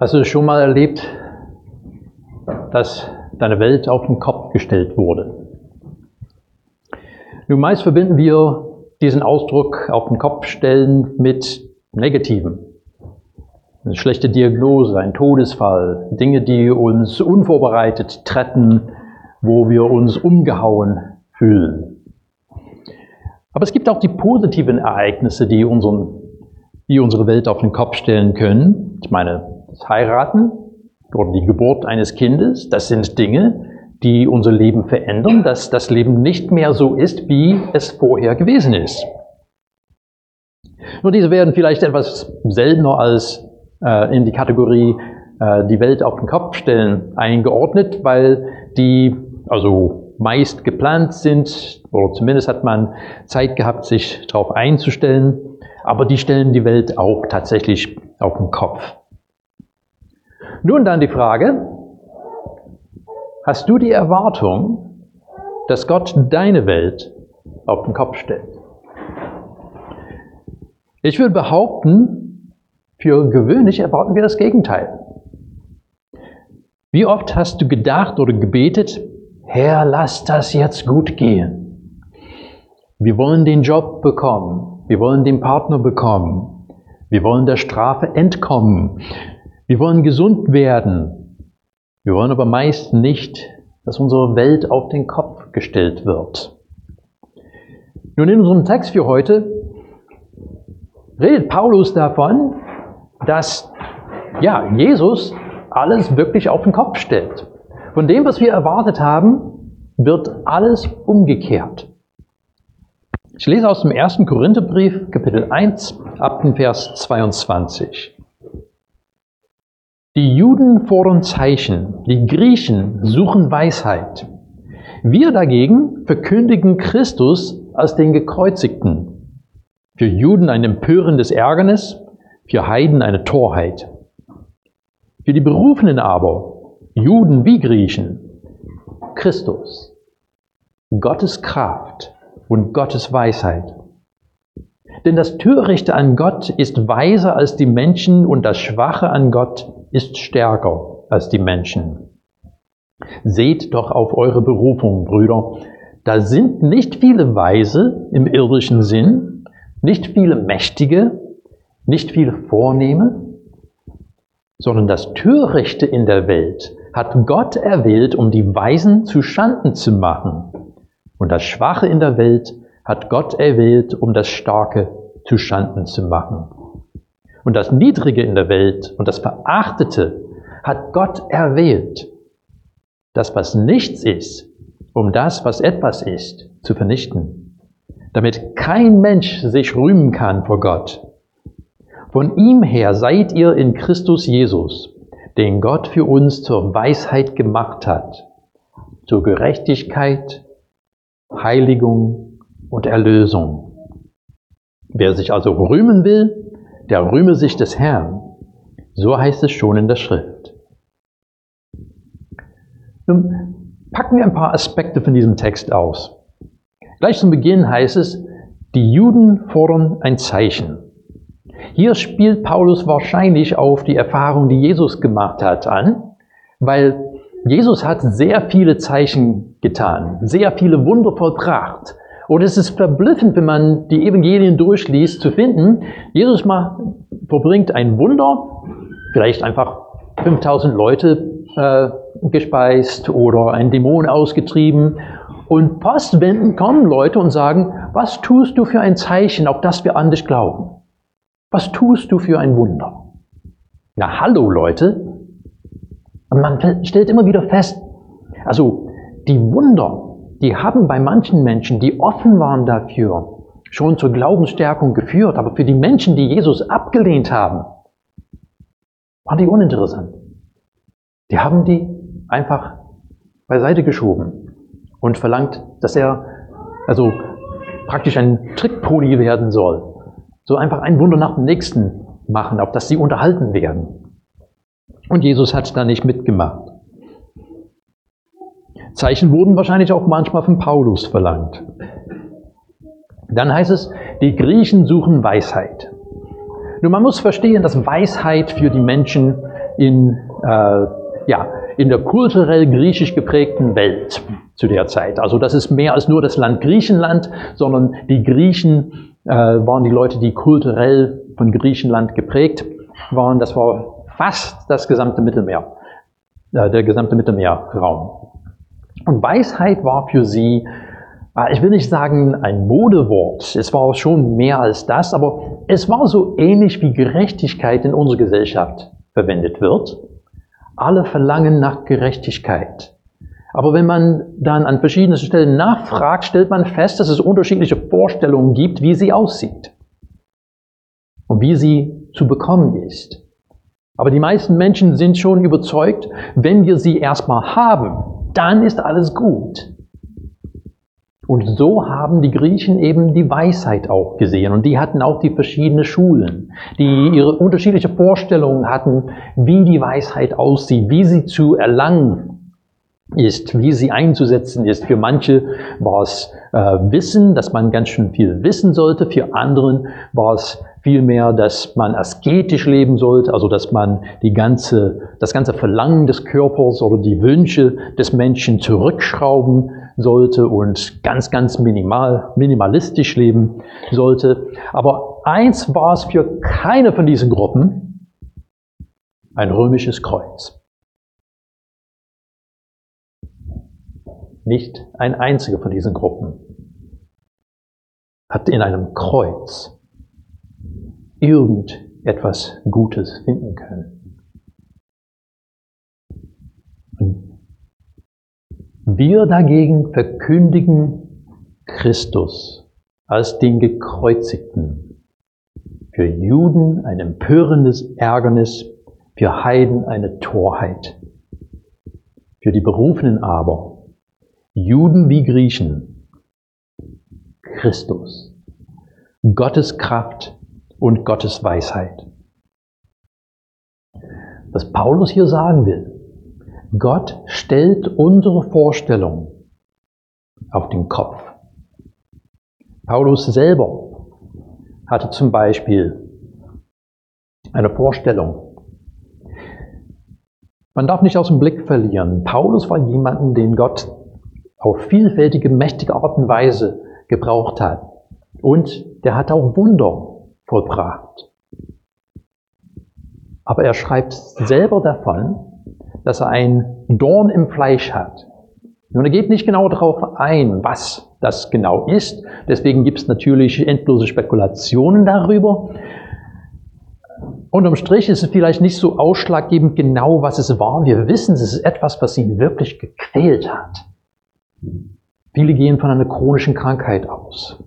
Hast du schon mal erlebt, dass deine Welt auf den Kopf gestellt wurde? Nun, meist verbinden wir diesen Ausdruck auf den Kopf stellen mit Negativen. Eine schlechte Diagnose, ein Todesfall, Dinge, die uns unvorbereitet treffen, wo wir uns umgehauen fühlen. Aber es gibt auch die positiven Ereignisse, die, unseren, die unsere Welt auf den Kopf stellen können. Ich meine, das Heiraten oder die Geburt eines Kindes, das sind Dinge, die unser Leben verändern, dass das Leben nicht mehr so ist, wie es vorher gewesen ist. Nur diese werden vielleicht etwas seltener als äh, in die Kategorie äh, die Welt auf den Kopf stellen eingeordnet, weil die also meist geplant sind, oder zumindest hat man Zeit gehabt, sich darauf einzustellen, aber die stellen die Welt auch tatsächlich auf den Kopf. Nun dann die Frage, hast du die Erwartung, dass Gott deine Welt auf den Kopf stellt? Ich würde behaupten, für gewöhnlich erwarten wir das Gegenteil. Wie oft hast du gedacht oder gebetet, Herr, lass das jetzt gut gehen. Wir wollen den Job bekommen. Wir wollen den Partner bekommen. Wir wollen der Strafe entkommen. Wir wollen gesund werden. Wir wollen aber meist nicht, dass unsere Welt auf den Kopf gestellt wird. Nun in unserem Text für heute redet Paulus davon, dass ja, Jesus alles wirklich auf den Kopf stellt. Von dem, was wir erwartet haben, wird alles umgekehrt. Ich lese aus dem ersten Korintherbrief, Kapitel 1, ab dem Vers 22. Die Juden fordern Zeichen, die Griechen suchen Weisheit. Wir dagegen verkündigen Christus als den Gekreuzigten. Für Juden ein empörendes Ärgernis, für Heiden eine Torheit. Für die Berufenen aber, Juden wie Griechen, Christus, Gottes Kraft und Gottes Weisheit. Denn das Törichte an Gott ist weiser als die Menschen und das Schwache an Gott ist stärker als die Menschen. Seht doch auf eure Berufung, Brüder. Da sind nicht viele Weise im irdischen Sinn, nicht viele Mächtige, nicht viele Vornehme, sondern das Törichte in der Welt hat Gott erwählt, um die Weisen zu Schanden zu machen. Und das Schwache in der Welt hat Gott erwählt, um das Starke zu Schanden zu machen. Und das Niedrige in der Welt und das Verachtete hat Gott erwählt. Das, was nichts ist, um das, was etwas ist, zu vernichten. Damit kein Mensch sich rühmen kann vor Gott. Von ihm her seid ihr in Christus Jesus, den Gott für uns zur Weisheit gemacht hat, zur Gerechtigkeit, Heiligung und Erlösung. Wer sich also rühmen will, der rühme sich des Herrn. So heißt es schon in der Schrift. Nun packen wir ein paar Aspekte von diesem Text aus. Gleich zum Beginn heißt es, die Juden fordern ein Zeichen. Hier spielt Paulus wahrscheinlich auf die Erfahrung, die Jesus gemacht hat, an, weil Jesus hat sehr viele Zeichen getan, sehr viele Wunder vollbracht. Und es ist verblüffend, wenn man die Evangelien durchliest, zu finden, Jesus mal verbringt ein Wunder, vielleicht einfach 5000 Leute äh, gespeist oder ein Dämon ausgetrieben. Und postwendend kommen Leute und sagen, was tust du für ein Zeichen, auf das wir an dich glauben? Was tust du für ein Wunder? Na hallo Leute. Und man stellt immer wieder fest, also die Wunder, die haben bei manchen Menschen, die offen waren dafür, schon zur Glaubensstärkung geführt. Aber für die Menschen, die Jesus abgelehnt haben, waren die uninteressant. Die haben die einfach beiseite geschoben und verlangt, dass er also praktisch ein Trickpony werden soll. So einfach ein Wunder nach dem nächsten machen, auf das sie unterhalten werden. Und Jesus hat da nicht mitgemacht. Zeichen wurden wahrscheinlich auch manchmal von Paulus verlangt. Dann heißt es, die Griechen suchen Weisheit. Nun, man muss verstehen, dass Weisheit für die Menschen in, äh, ja, in der kulturell griechisch geprägten Welt zu der Zeit. Also das ist mehr als nur das Land Griechenland, sondern die Griechen äh, waren die Leute, die kulturell von Griechenland geprägt waren. Das war fast das gesamte Mittelmeer, äh, der gesamte Mittelmeerraum. Und Weisheit war für sie, äh, ich will nicht sagen ein Modewort, es war schon mehr als das, aber es war so ähnlich wie Gerechtigkeit in unserer Gesellschaft verwendet wird. Alle verlangen nach Gerechtigkeit. Aber wenn man dann an verschiedenen Stellen nachfragt, stellt man fest, dass es unterschiedliche Vorstellungen gibt, wie sie aussieht und wie sie zu bekommen ist. Aber die meisten Menschen sind schon überzeugt, wenn wir sie erstmal haben, dann ist alles gut. Und so haben die Griechen eben die Weisheit auch gesehen. Und die hatten auch die verschiedenen Schulen, die ihre unterschiedliche Vorstellungen hatten, wie die Weisheit aussieht, wie sie zu erlangen ist, wie sie einzusetzen ist. Für manche war es äh, Wissen, dass man ganz schön viel wissen sollte. Für anderen war es vielmehr, dass man asketisch leben sollte, also dass man die ganze, das ganze Verlangen des Körpers oder die Wünsche des Menschen zurückschrauben sollte und ganz, ganz minimal, minimalistisch leben sollte. Aber eins war es für keine von diesen Gruppen, ein römisches Kreuz. Nicht ein einziger von diesen Gruppen hat in einem Kreuz irgendetwas Gutes finden können. Wir dagegen verkündigen Christus als den Gekreuzigten. Für Juden ein empörendes Ärgernis, für Heiden eine Torheit. Für die Berufenen aber, Juden wie Griechen, Christus, Gottes Kraft und Gottes Weisheit. Was Paulus hier sagen will, Gott stellt unsere Vorstellung auf den Kopf. Paulus selber hatte zum Beispiel eine Vorstellung. Man darf nicht aus dem Blick verlieren. Paulus war jemanden, den Gott auf vielfältige, mächtige Art und Weise gebraucht hat. Und der hat auch Wunder vollbracht. Aber er schreibt selber davon, dass er ein Dorn im Fleisch hat. Nun, er geht nicht genau darauf ein, was das genau ist. Deswegen gibt es natürlich endlose Spekulationen darüber. Unterm Strich ist es vielleicht nicht so ausschlaggebend genau, was es war. Wir wissen, es ist etwas, was ihn wirklich gequält hat. Viele gehen von einer chronischen Krankheit aus.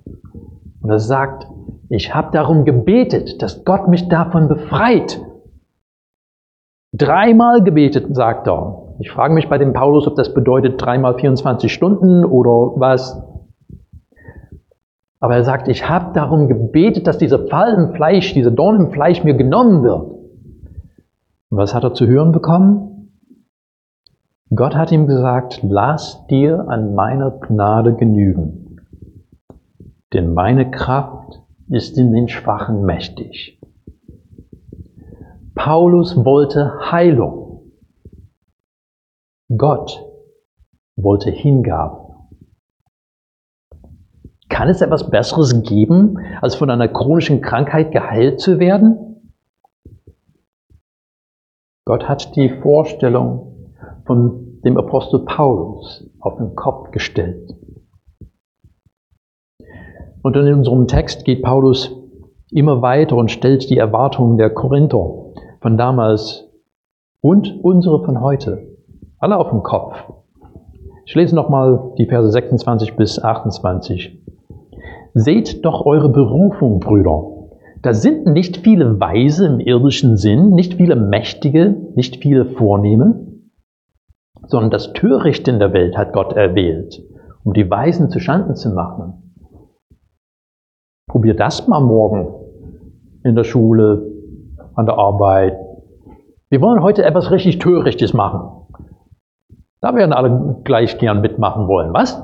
Und er sagt, ich habe darum gebetet, dass Gott mich davon befreit. Dreimal gebetet, sagt er. Ich frage mich bei dem Paulus, ob das bedeutet dreimal 24 Stunden oder was. Aber er sagt, ich habe darum gebetet, dass dieser Fall im Fleisch, dieser Dorn im Fleisch mir genommen wird. Und was hat er zu hören bekommen? Gott hat ihm gesagt, lass dir an meiner Gnade genügen. Denn meine Kraft ist in den Schwachen mächtig. Paulus wollte Heilung. Gott wollte Hingabe. Kann es etwas Besseres geben, als von einer chronischen Krankheit geheilt zu werden? Gott hat die Vorstellung von dem Apostel Paulus auf den Kopf gestellt. Und in unserem Text geht Paulus immer weiter und stellt die Erwartungen der Korinther von damals und unsere von heute alle auf den Kopf. Ich lese nochmal die Verse 26 bis 28. Seht doch eure Berufung, Brüder. Da sind nicht viele Weise im irdischen Sinn, nicht viele Mächtige, nicht viele Vornehme, sondern das Törichte in der Welt hat Gott erwählt, um die Weisen zu Schanden zu machen. Probier das mal morgen in der Schule, an der Arbeit. Wir wollen heute etwas richtig Törichtes machen. Da werden alle gleich gern mitmachen wollen. Was?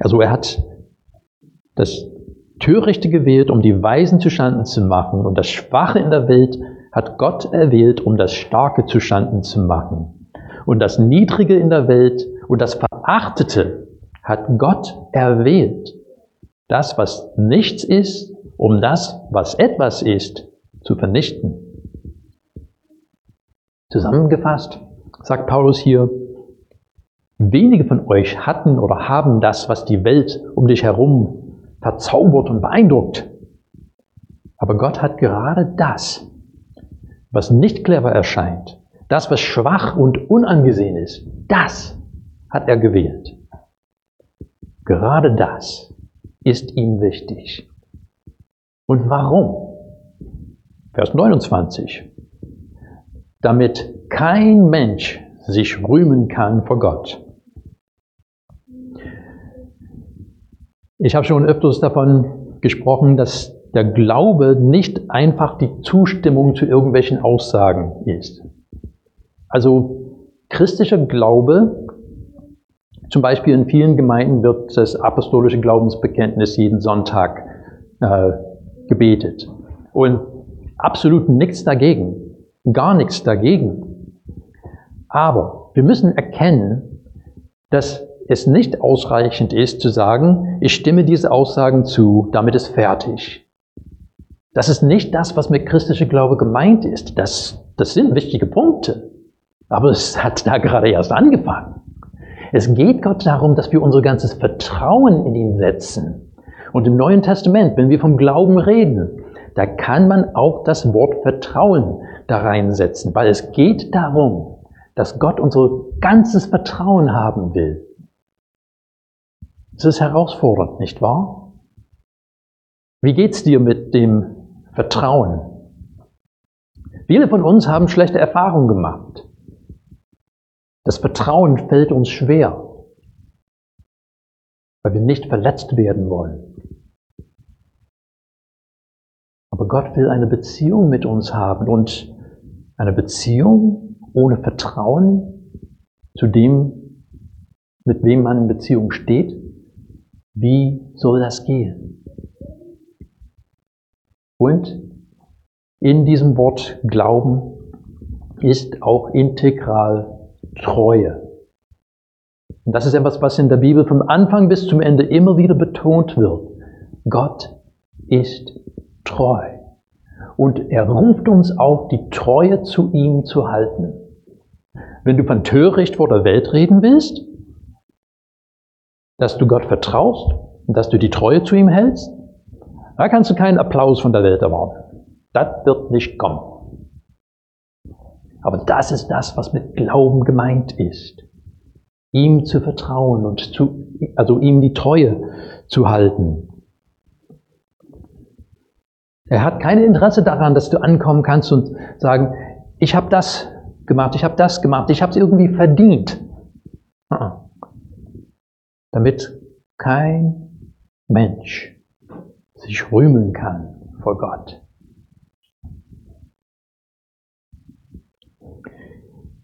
Also er hat das Törichte gewählt, um die Weisen zu Schanden zu machen. Und das Schwache in der Welt hat Gott erwählt, um das Starke zustande zu machen. Und das Niedrige in der Welt und das Verachtete hat Gott erwählt. Das, was nichts ist, um das, was etwas ist, zu vernichten. Zusammengefasst sagt Paulus hier, wenige von euch hatten oder haben das, was die Welt um dich herum verzaubert und beeindruckt. Aber Gott hat gerade das, was nicht clever erscheint, das, was schwach und unangesehen ist, das hat er gewählt. Gerade das ist ihm wichtig. Und warum? Vers 29. Damit kein Mensch sich rühmen kann vor Gott. Ich habe schon öfters davon gesprochen, dass der Glaube nicht einfach die Zustimmung zu irgendwelchen Aussagen ist. Also christlicher Glaube, zum Beispiel in vielen Gemeinden wird das apostolische Glaubensbekenntnis jeden Sonntag äh, gebetet. Und absolut nichts dagegen, gar nichts dagegen. Aber wir müssen erkennen, dass es nicht ausreichend ist zu sagen, ich stimme diese Aussagen zu, damit ist fertig. Das ist nicht das, was mit christlicher Glaube gemeint ist. Das, das sind wichtige Punkte. Aber es hat da gerade erst angefangen. Es geht Gott darum, dass wir unser ganzes Vertrauen in ihn setzen. Und im Neuen Testament, wenn wir vom Glauben reden, da kann man auch das Wort Vertrauen da reinsetzen, weil es geht darum, dass Gott unser ganzes Vertrauen haben will. Es ist herausfordernd, nicht wahr? Wie geht's dir mit dem Vertrauen. Viele von uns haben schlechte Erfahrungen gemacht. Das Vertrauen fällt uns schwer, weil wir nicht verletzt werden wollen. Aber Gott will eine Beziehung mit uns haben und eine Beziehung ohne Vertrauen zu dem, mit wem man in Beziehung steht, wie soll das gehen? Und in diesem Wort Glauben ist auch integral Treue. Und das ist etwas, was in der Bibel vom Anfang bis zum Ende immer wieder betont wird. Gott ist treu. Und er ruft uns auf, die Treue zu ihm zu halten. Wenn du von Töricht vor der Welt reden willst, dass du Gott vertraust und dass du die Treue zu ihm hältst, da kannst du keinen Applaus von der Welt erwarten. Das wird nicht kommen. Aber das ist das, was mit Glauben gemeint ist. Ihm zu vertrauen und zu, also ihm die Treue zu halten. Er hat kein Interesse daran, dass du ankommen kannst und sagen, ich habe das gemacht, ich habe das gemacht, ich habe es irgendwie verdient. Damit kein Mensch sich rühmen kann vor Gott.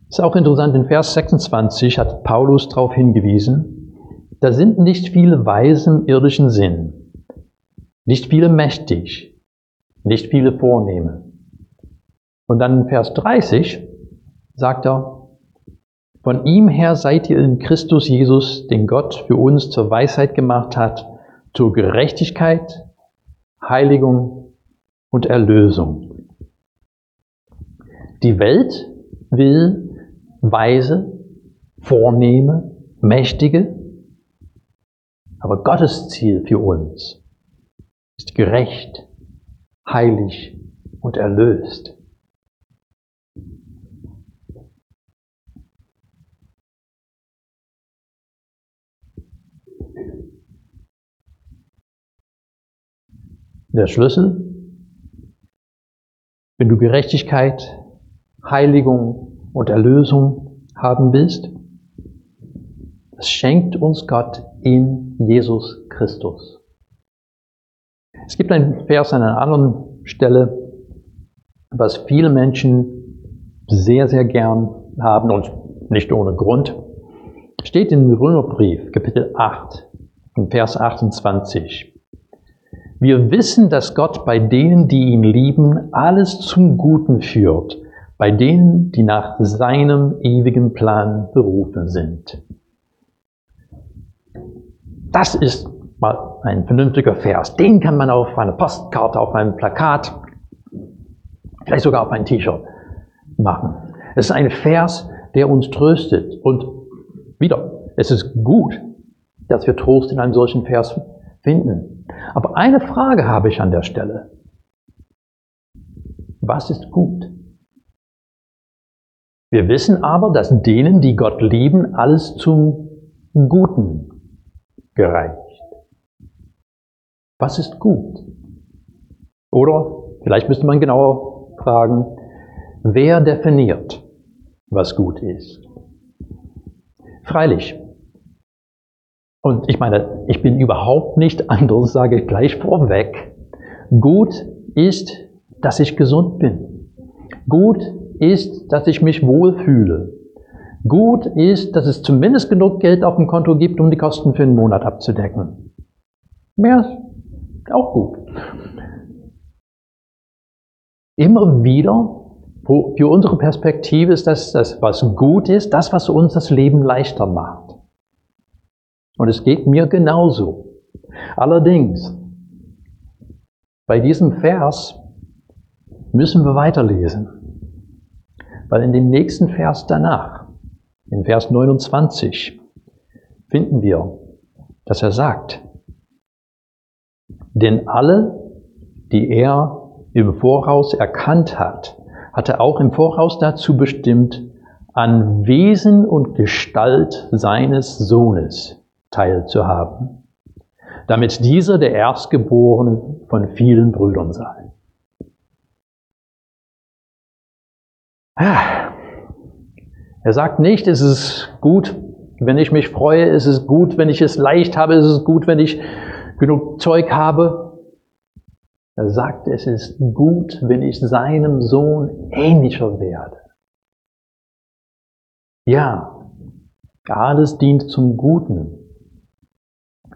Ist auch interessant, in Vers 26 hat Paulus darauf hingewiesen, da sind nicht viele Weise im irdischen Sinn, nicht viele mächtig, nicht viele Vornehme. Und dann in Vers 30 sagt er, von ihm her seid ihr in Christus Jesus, den Gott für uns zur Weisheit gemacht hat, zur Gerechtigkeit, Heiligung und Erlösung. Die Welt will weise, vornehme, mächtige, aber Gottes Ziel für uns ist gerecht, heilig und erlöst. Der Schlüssel. Wenn du Gerechtigkeit, Heiligung und Erlösung haben willst, das schenkt uns Gott in Jesus Christus. Es gibt einen Vers an einer anderen Stelle, was viele Menschen sehr, sehr gern haben und nicht ohne Grund. Steht im Römerbrief, Kapitel 8, Vers 28. Wir wissen, dass Gott bei denen, die ihn lieben, alles zum Guten führt, bei denen, die nach seinem ewigen Plan berufen sind. Das ist mal ein vernünftiger Vers. Den kann man auf einer Postkarte, auf einem Plakat, vielleicht sogar auf ein T-Shirt machen. Es ist ein Vers, der uns tröstet. Und wieder, es ist gut, dass wir Trost in einem solchen Vers finden. Aber eine Frage habe ich an der Stelle. Was ist gut? Wir wissen aber, dass denen, die Gott lieben, alles zum Guten gereicht. Was ist gut? Oder vielleicht müsste man genauer fragen, wer definiert, was gut ist? Freilich. Und ich meine, ich bin überhaupt nicht anders, sage ich gleich vorweg. Gut ist, dass ich gesund bin. Gut ist, dass ich mich wohlfühle. Gut ist, dass es zumindest genug Geld auf dem Konto gibt, um die Kosten für einen Monat abzudecken. Mehr ist auch gut. Immer wieder, für unsere Perspektive ist das, das, was gut ist, das, was uns das Leben leichter macht. Und es geht mir genauso. Allerdings, bei diesem Vers müssen wir weiterlesen. Weil in dem nächsten Vers danach, in Vers 29, finden wir, dass er sagt, denn alle, die er im Voraus erkannt hat, hat er auch im Voraus dazu bestimmt, an Wesen und Gestalt seines Sohnes teilzuhaben, damit dieser der Erstgeborene von vielen Brüdern sei. Er sagt nicht, es ist gut, wenn ich mich freue, es ist gut, wenn ich es leicht habe, es ist gut, wenn ich genug Zeug habe. Er sagt, es ist gut, wenn ich seinem Sohn ähnlicher werde. Ja, alles dient zum Guten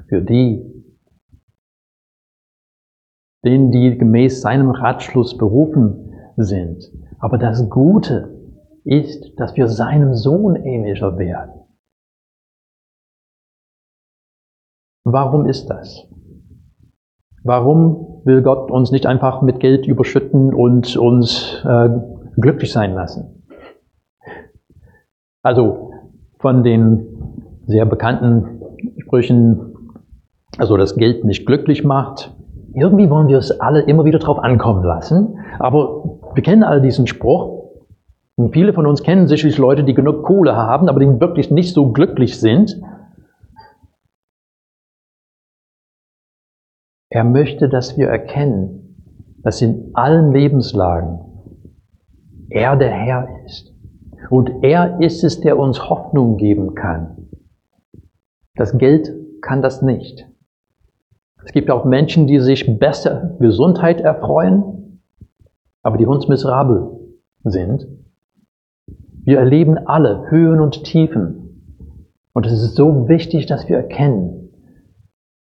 für die, denen, die gemäß seinem Ratschluss berufen sind. Aber das Gute ist, dass wir seinem Sohn ähnlicher werden. Warum ist das? Warum will Gott uns nicht einfach mit Geld überschütten und uns äh, glücklich sein lassen? Also von den sehr bekannten Sprüchen, also das Geld nicht glücklich macht, irgendwie wollen wir es alle immer wieder drauf ankommen lassen, aber wir kennen all diesen Spruch. Und viele von uns kennen sicherlich Leute, die genug Kohle haben, aber die wirklich nicht so glücklich sind. Er möchte, dass wir erkennen, dass in allen Lebenslagen er der Herr ist. Und er ist es, der uns Hoffnung geben kann. Das Geld kann das nicht. Es gibt auch Menschen, die sich besser Gesundheit erfreuen, aber die uns miserabel sind. Wir erleben alle Höhen und Tiefen. Und es ist so wichtig, dass wir erkennen,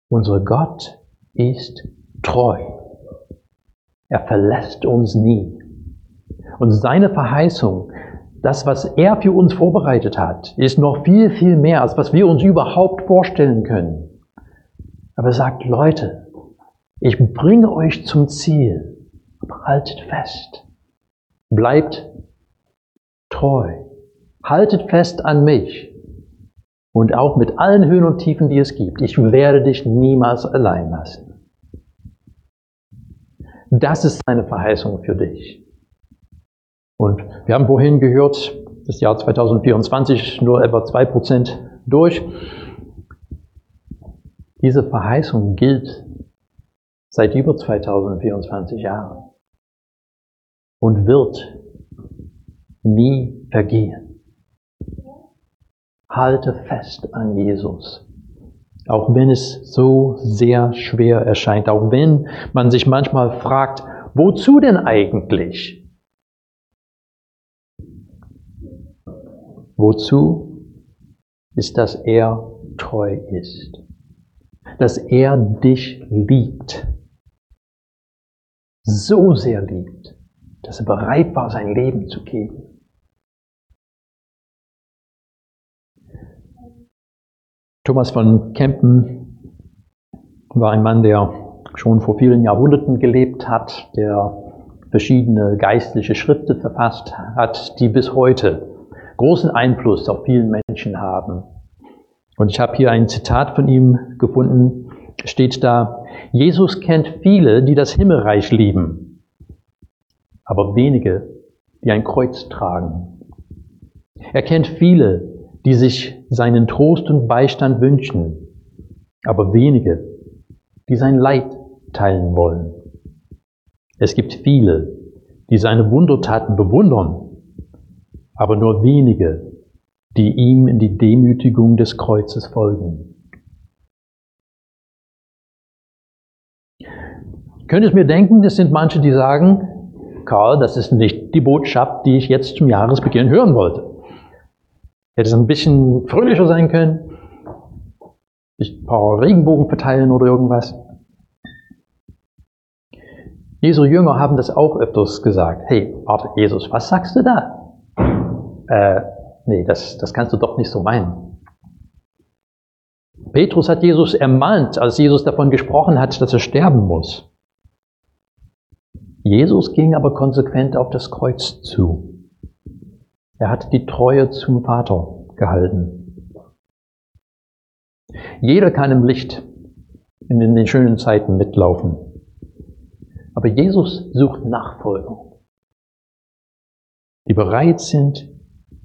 unser Gott ist treu. Er verlässt uns nie. Und seine Verheißung, das, was er für uns vorbereitet hat, ist noch viel, viel mehr, als was wir uns überhaupt vorstellen können. Aber er sagt, Leute, ich bringe euch zum Ziel, aber haltet fest. Bleibt treu. Haltet fest an mich. Und auch mit allen Höhen und Tiefen, die es gibt. Ich werde dich niemals allein lassen. Das ist seine Verheißung für dich. Und wir haben vorhin gehört, das Jahr 2024 nur etwa 2% durch. Diese Verheißung gilt seit über 2024 Jahren und wird nie vergehen. Halte fest an Jesus. Auch wenn es so sehr schwer erscheint, auch wenn man sich manchmal fragt, wozu denn eigentlich? Wozu ist, dass er treu ist, dass er dich liebt, so sehr liebt, dass er bereit war, sein Leben zu geben. Thomas von Kempen war ein Mann, der schon vor vielen Jahrhunderten gelebt hat, der verschiedene geistliche Schriften verfasst hat, die bis heute großen Einfluss auf vielen Menschen haben. Und ich habe hier ein Zitat von ihm gefunden, steht da, Jesus kennt viele, die das Himmelreich lieben, aber wenige, die ein Kreuz tragen. Er kennt viele, die sich seinen Trost und Beistand wünschen, aber wenige, die sein Leid teilen wollen. Es gibt viele, die seine Wundertaten bewundern, aber nur wenige, die ihm in die Demütigung des Kreuzes folgen. Ich könnte es mir denken, es sind manche, die sagen, Karl, das ist nicht die Botschaft, die ich jetzt zum Jahresbeginn hören wollte. Hätte es ein bisschen fröhlicher sein können, ein paar Regenbogen verteilen oder irgendwas. Jesu Jünger haben das auch öfters gesagt. Hey, warte, Jesus, was sagst du da? Äh, nee, das, das kannst du doch nicht so meinen. Petrus hat Jesus ermahnt, als Jesus davon gesprochen hat, dass er sterben muss. Jesus ging aber konsequent auf das Kreuz zu. Er hat die Treue zum Vater gehalten. Jeder kann im Licht in den schönen Zeiten mitlaufen. Aber Jesus sucht Nachfolger, die bereit sind,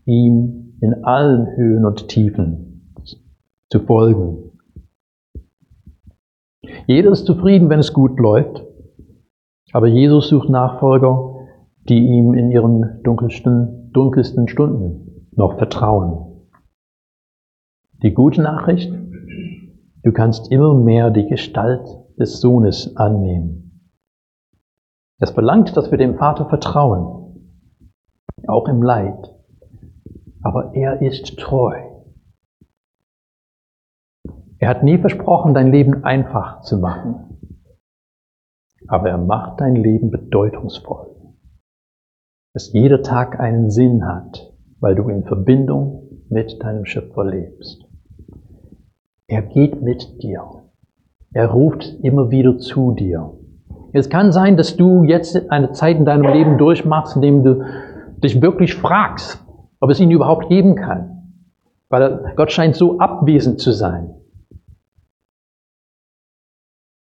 ihm in allen Höhen und Tiefen zu folgen. Jeder ist zufrieden, wenn es gut läuft, aber Jesus sucht Nachfolger, die ihm in ihren dunkelsten dunkelsten Stunden noch vertrauen. Die gute Nachricht, du kannst immer mehr die Gestalt des Sohnes annehmen. Es verlangt, dass wir dem Vater vertrauen, auch im Leid. Aber er ist treu. Er hat nie versprochen, dein Leben einfach zu machen. Aber er macht dein Leben bedeutungsvoll dass jeder Tag einen Sinn hat, weil du in Verbindung mit deinem Schöpfer lebst. Er geht mit dir. Er ruft immer wieder zu dir. Es kann sein, dass du jetzt eine Zeit in deinem Leben durchmachst, in dem du dich wirklich fragst, ob es ihn überhaupt geben kann. Weil Gott scheint so abwesend zu sein.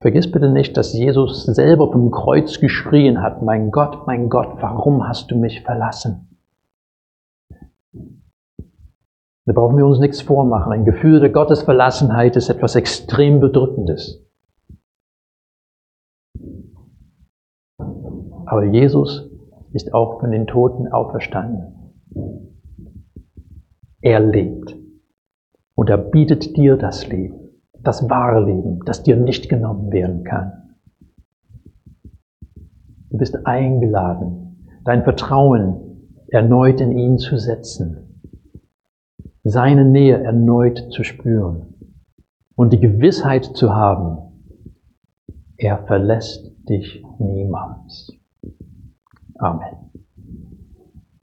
Vergiss bitte nicht, dass Jesus selber vom Kreuz geschrien hat, mein Gott, mein Gott, warum hast du mich verlassen? Da brauchen wir uns nichts vormachen. Ein Gefühl der Gottesverlassenheit ist etwas extrem Bedrückendes. Aber Jesus ist auch von den Toten auferstanden. Er lebt. Und er bietet dir das Leben das wahre Leben, das dir nicht genommen werden kann. Du bist eingeladen, dein Vertrauen erneut in ihn zu setzen, seine Nähe erneut zu spüren und die Gewissheit zu haben, er verlässt dich niemals. Amen.